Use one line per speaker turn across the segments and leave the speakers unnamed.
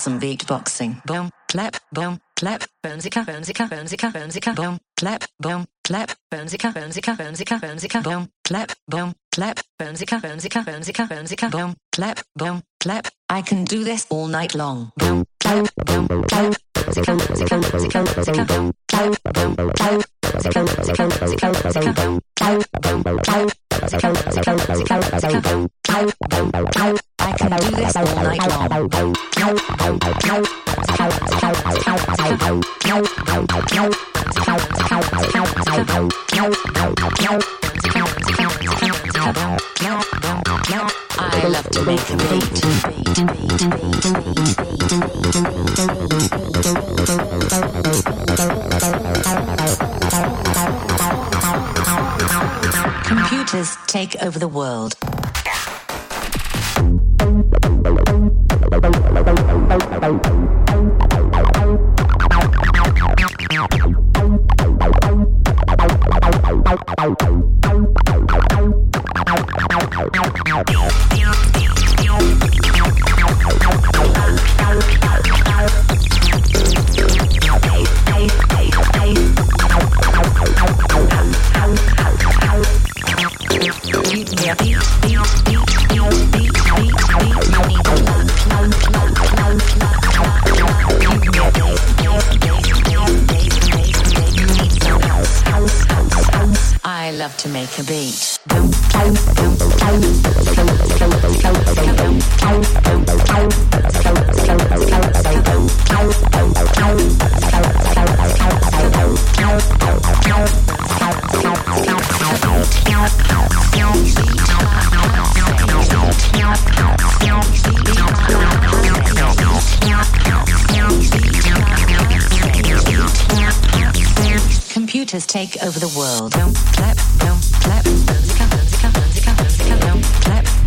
some beatboxing. Boom, clap, boom, clap, boomzika, boomzika, boomzika, boomzika, boom, clap, boom, clap, boomzika, boomzika, boomzika, boomzika, boom, clap, boom, clap, boomzika, boomzika, boomzika, boomzika, boom, clap, boom, clap. I can do this all night long. Boom, clap, boom, clap, boomzika, boomzika, boomzika, boomzika, boom, clap, boom, clap, boomzika, boomzika, boomzika, boomzika, boom, clap, boom, clap, boomzika, boomzika, boomzika, boomzika, boom, clap, boom, clap. I can do this all night long. I love to make beat. Computers take over the world. Bye. I love to make a beat. Computers take over the world. Don't clap, don't clap, boomzika, boomzika, boomzika, boomzika, don't clap, don't clap,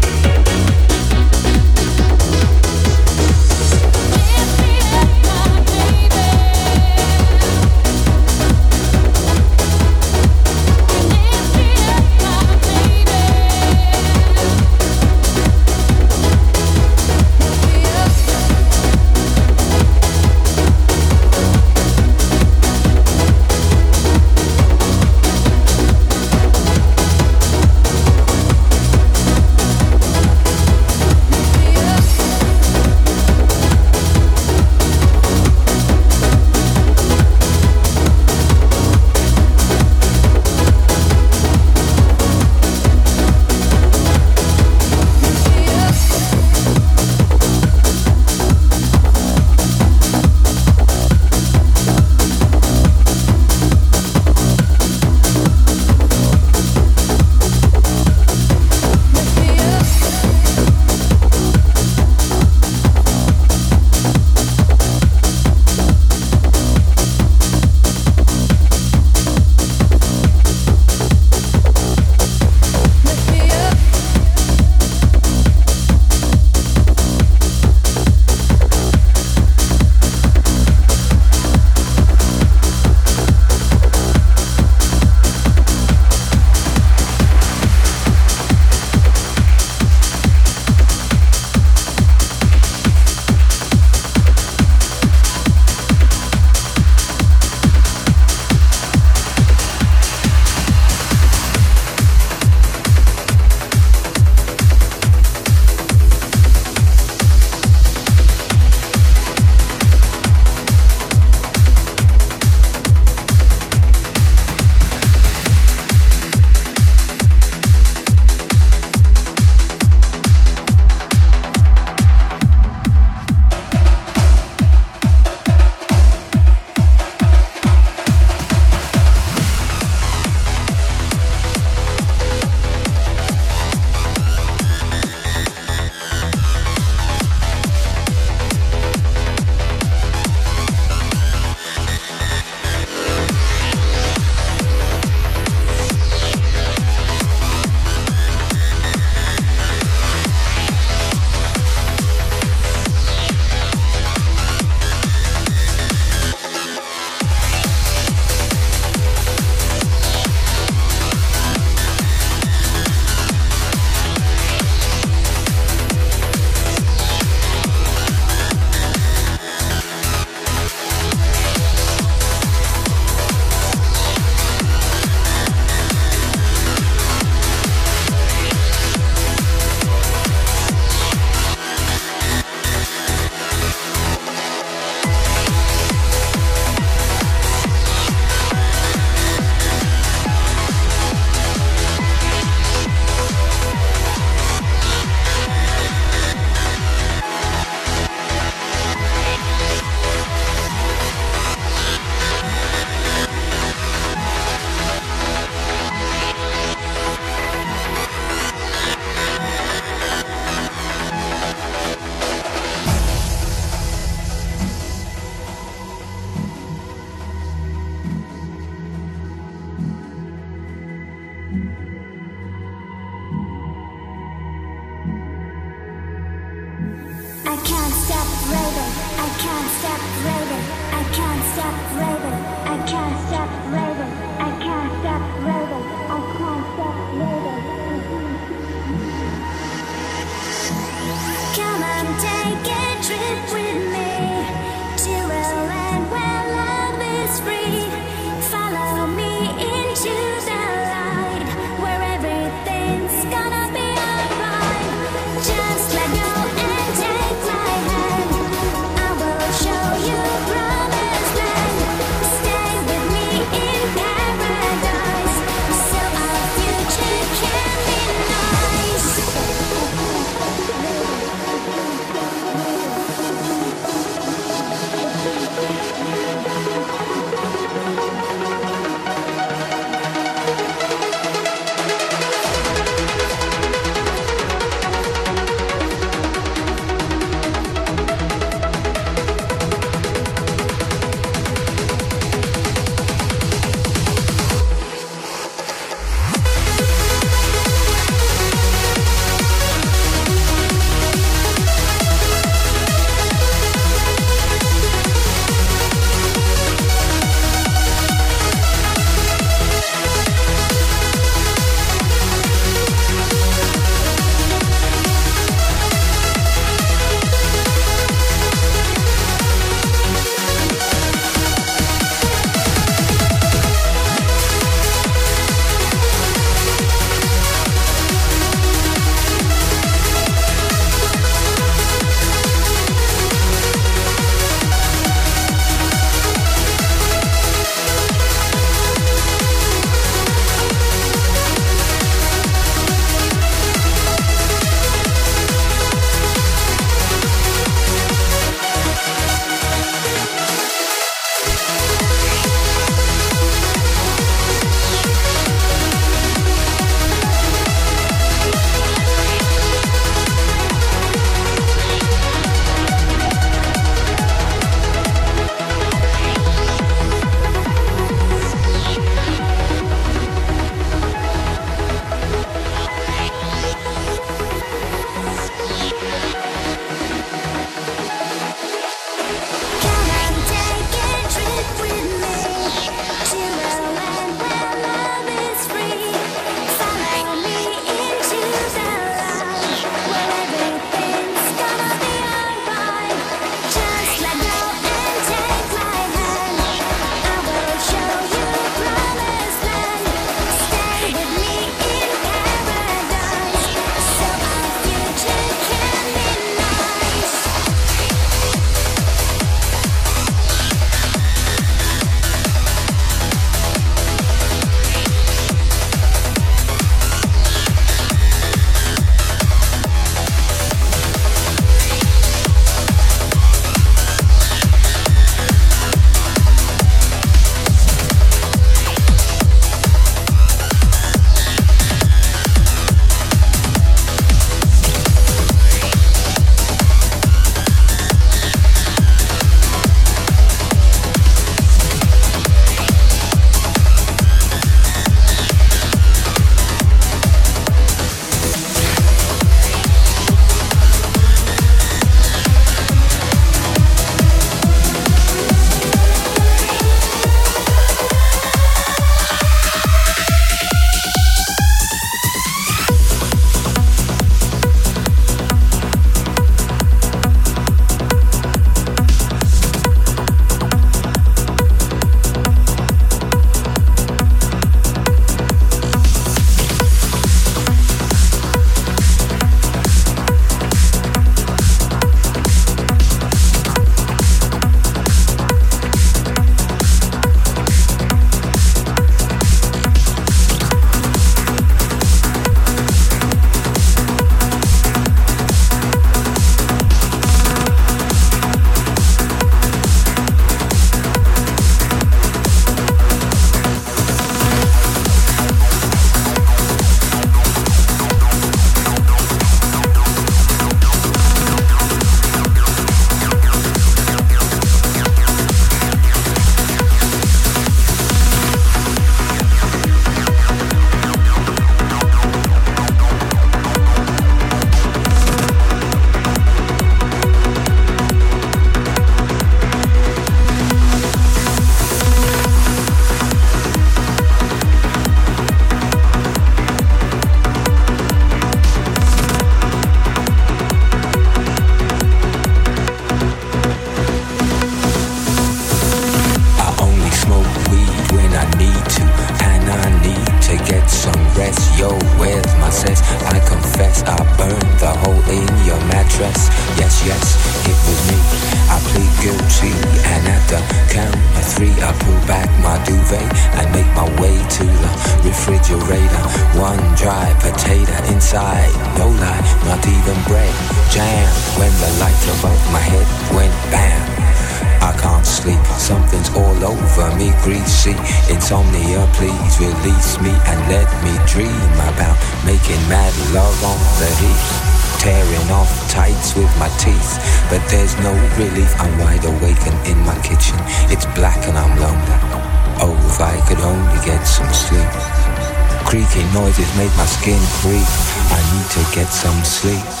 sleep.